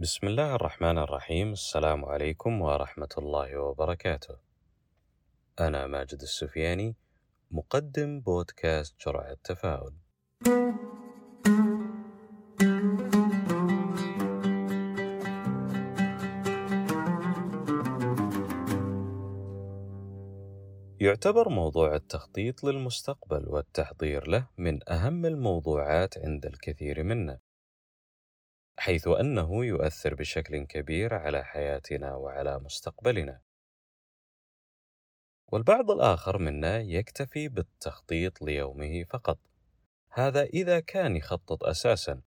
بسم الله الرحمن الرحيم السلام عليكم ورحمة الله وبركاته. أنا ماجد السفياني مقدم بودكاست جرعة تفاؤل. يعتبر موضوع التخطيط للمستقبل والتحضير له من أهم الموضوعات عند الكثير منا. حيث أنه يؤثر بشكل كبير على حياتنا وعلى مستقبلنا. والبعض الآخر منا يكتفي بالتخطيط ليومه فقط. هذا إذا كان يخطط أساسا.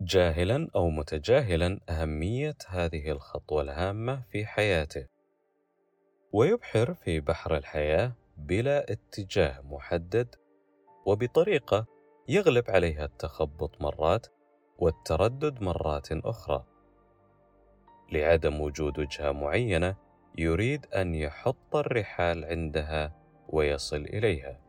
جاهلا أو متجاهلا أهمية هذه الخطوة الهامة في حياته. ويبحر في بحر الحياة بلا اتجاه محدد وبطريقة يغلب عليها التخبط مرات والتردد مرات أخرى. لعدم وجود وجهة معينة يريد أن يحط الرحال عندها ويصل إليها.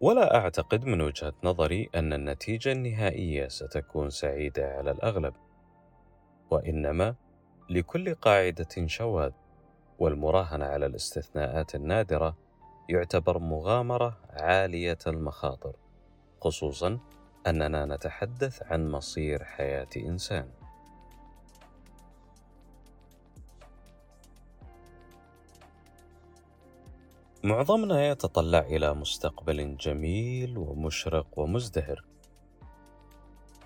ولا أعتقد من وجهة نظري أن النتيجة النهائية ستكون سعيدة على الأغلب وإنما لكل قاعدة شواذ والمراهنة على الاستثناءات النادرة يعتبر مغامرة عالية المخاطر، خصوصا أننا نتحدث عن مصير حياة إنسان. معظمنا يتطلع إلى مستقبل جميل ومشرق ومزدهر،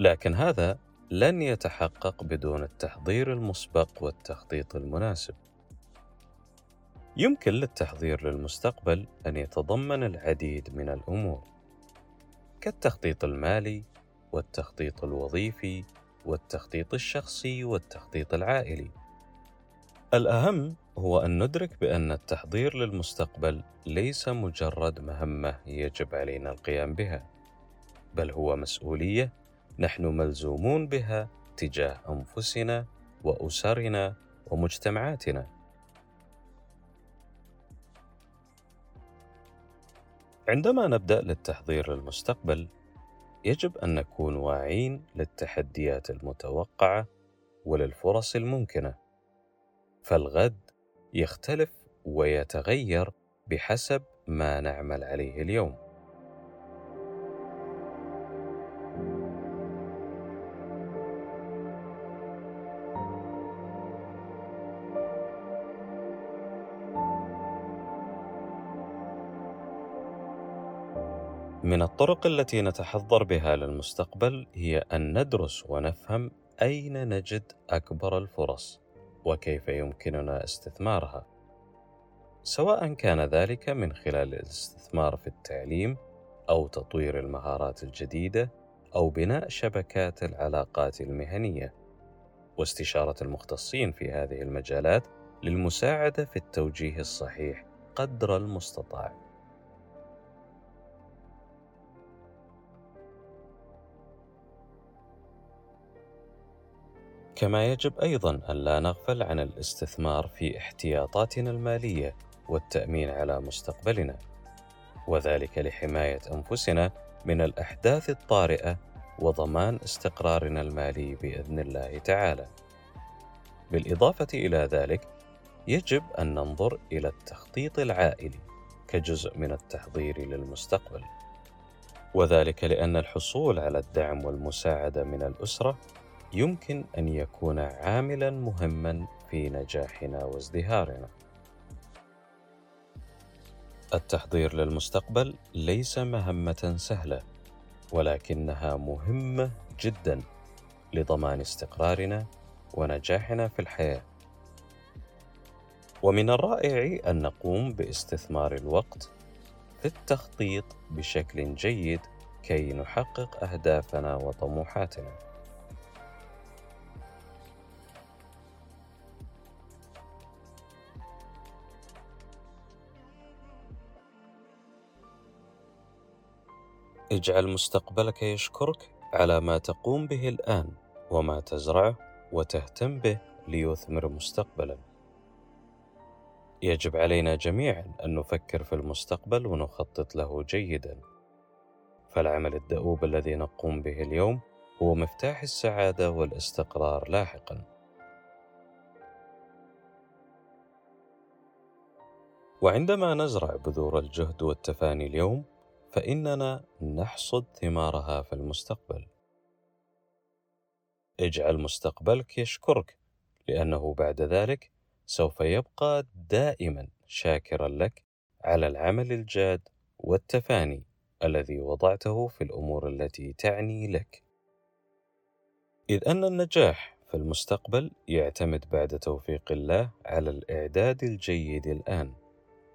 لكن هذا لن يتحقق بدون التحضير المسبق والتخطيط المناسب. يمكن للتحضير للمستقبل أن يتضمن العديد من الأمور كالتخطيط المالي والتخطيط الوظيفي والتخطيط الشخصي والتخطيط العائلي. الأهم هو أن ندرك بأن التحضير للمستقبل ليس مجرد مهمة يجب علينا القيام بها، بل هو مسؤولية نحن ملزومون بها تجاه أنفسنا وأسرنا ومجتمعاتنا. عندما نبدأ للتحضير للمستقبل يجب أن نكون واعين للتحديات المتوقعة وللفرص الممكنة. فالغد يختلف ويتغير بحسب ما نعمل عليه اليوم. من الطرق التي نتحضر بها للمستقبل هي أن ندرس ونفهم أين نجد أكبر الفرص وكيف يمكننا استثمارها. سواء كان ذلك من خلال الاستثمار في التعليم أو تطوير المهارات الجديدة أو بناء شبكات العلاقات المهنية. واستشارة المختصين في هذه المجالات للمساعدة في التوجيه الصحيح قدر المستطاع. كما يجب أيضا أن لا نغفل عن الاستثمار في احتياطاتنا المالية والتأمين على مستقبلنا وذلك لحماية أنفسنا من الأحداث الطارئة وضمان استقرارنا المالي بإذن الله تعالى. بالإضافة إلى ذلك يجب أن ننظر إلى التخطيط العائلي كجزء من التحضير للمستقبل وذلك لأن الحصول على الدعم والمساعدة من الأسرة يمكن أن يكون عاملا مهما في نجاحنا وازدهارنا. التحضير للمستقبل ليس مهمة سهلة ولكنها مهمة جدا لضمان استقرارنا ونجاحنا في الحياة. ومن الرائع أن نقوم باستثمار الوقت في التخطيط بشكل جيد كي نحقق أهدافنا وطموحاتنا. اجعل مستقبلك يشكرك على ما تقوم به الآن وما تزرعه وتهتم به ليثمر مستقبلا. يجب علينا جميعا أن نفكر في المستقبل ونخطط له جيدا. فالعمل الدؤوب الذي نقوم به اليوم هو مفتاح السعادة والاستقرار لاحقا. وعندما نزرع بذور الجهد والتفاني اليوم، فإننا نحصد ثمارها في المستقبل. اجعل مستقبلك يشكرك، لأنه بعد ذلك سوف يبقى دائما شاكرا لك على العمل الجاد والتفاني الذي وضعته في الأمور التي تعني لك إذ أن النجاح في المستقبل يعتمد بعد توفيق الله على الإعداد الجيد الآن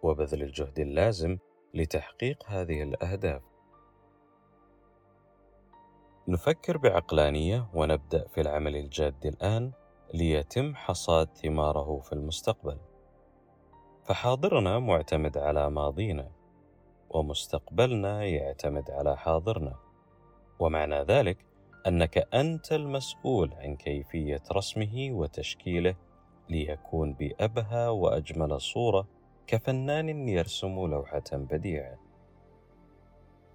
وبذل الجهد اللازم لتحقيق هذه الأهداف. نفكر بعقلانية ونبدأ في العمل الجاد الآن ليتم حصاد ثماره في المستقبل. فحاضرنا معتمد على ماضينا ومستقبلنا يعتمد على حاضرنا. ومعنى ذلك أنك أنت المسؤول عن كيفية رسمه وتشكيله ليكون بأبهى وأجمل صورة كفنان يرسم لوحة بديعه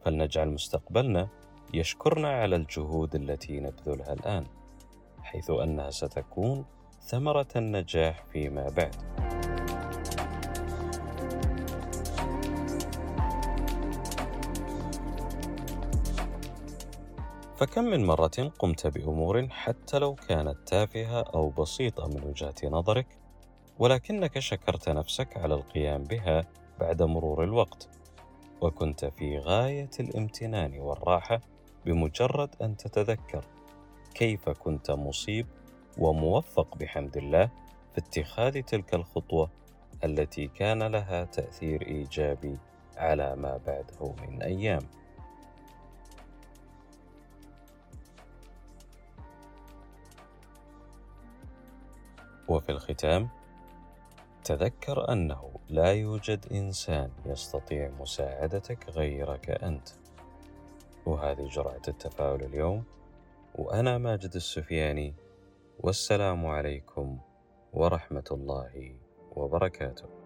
فلنجعل مستقبلنا يشكرنا على الجهود التي نبذلها الآن حيث أنها ستكون ثمرة النجاح فيما بعد. فكم من مرة قمت بأمور حتى لو كانت تافهة أو بسيطة من وجهة نظرك، ولكنك شكرت نفسك على القيام بها بعد مرور الوقت، وكنت في غاية الامتنان والراحة بمجرد أن تتذكر كيف كنت مصيب وموفق بحمد الله في اتخاذ تلك الخطوة التي كان لها تأثير إيجابي على ما بعده من أيام. وفي الختام تذكر أنه لا يوجد إنسان يستطيع مساعدتك غيرك أنت. وهذه جرعة التفاؤل اليوم وأنا ماجد السفياني والسلام عليكم ورحمة الله وبركاته.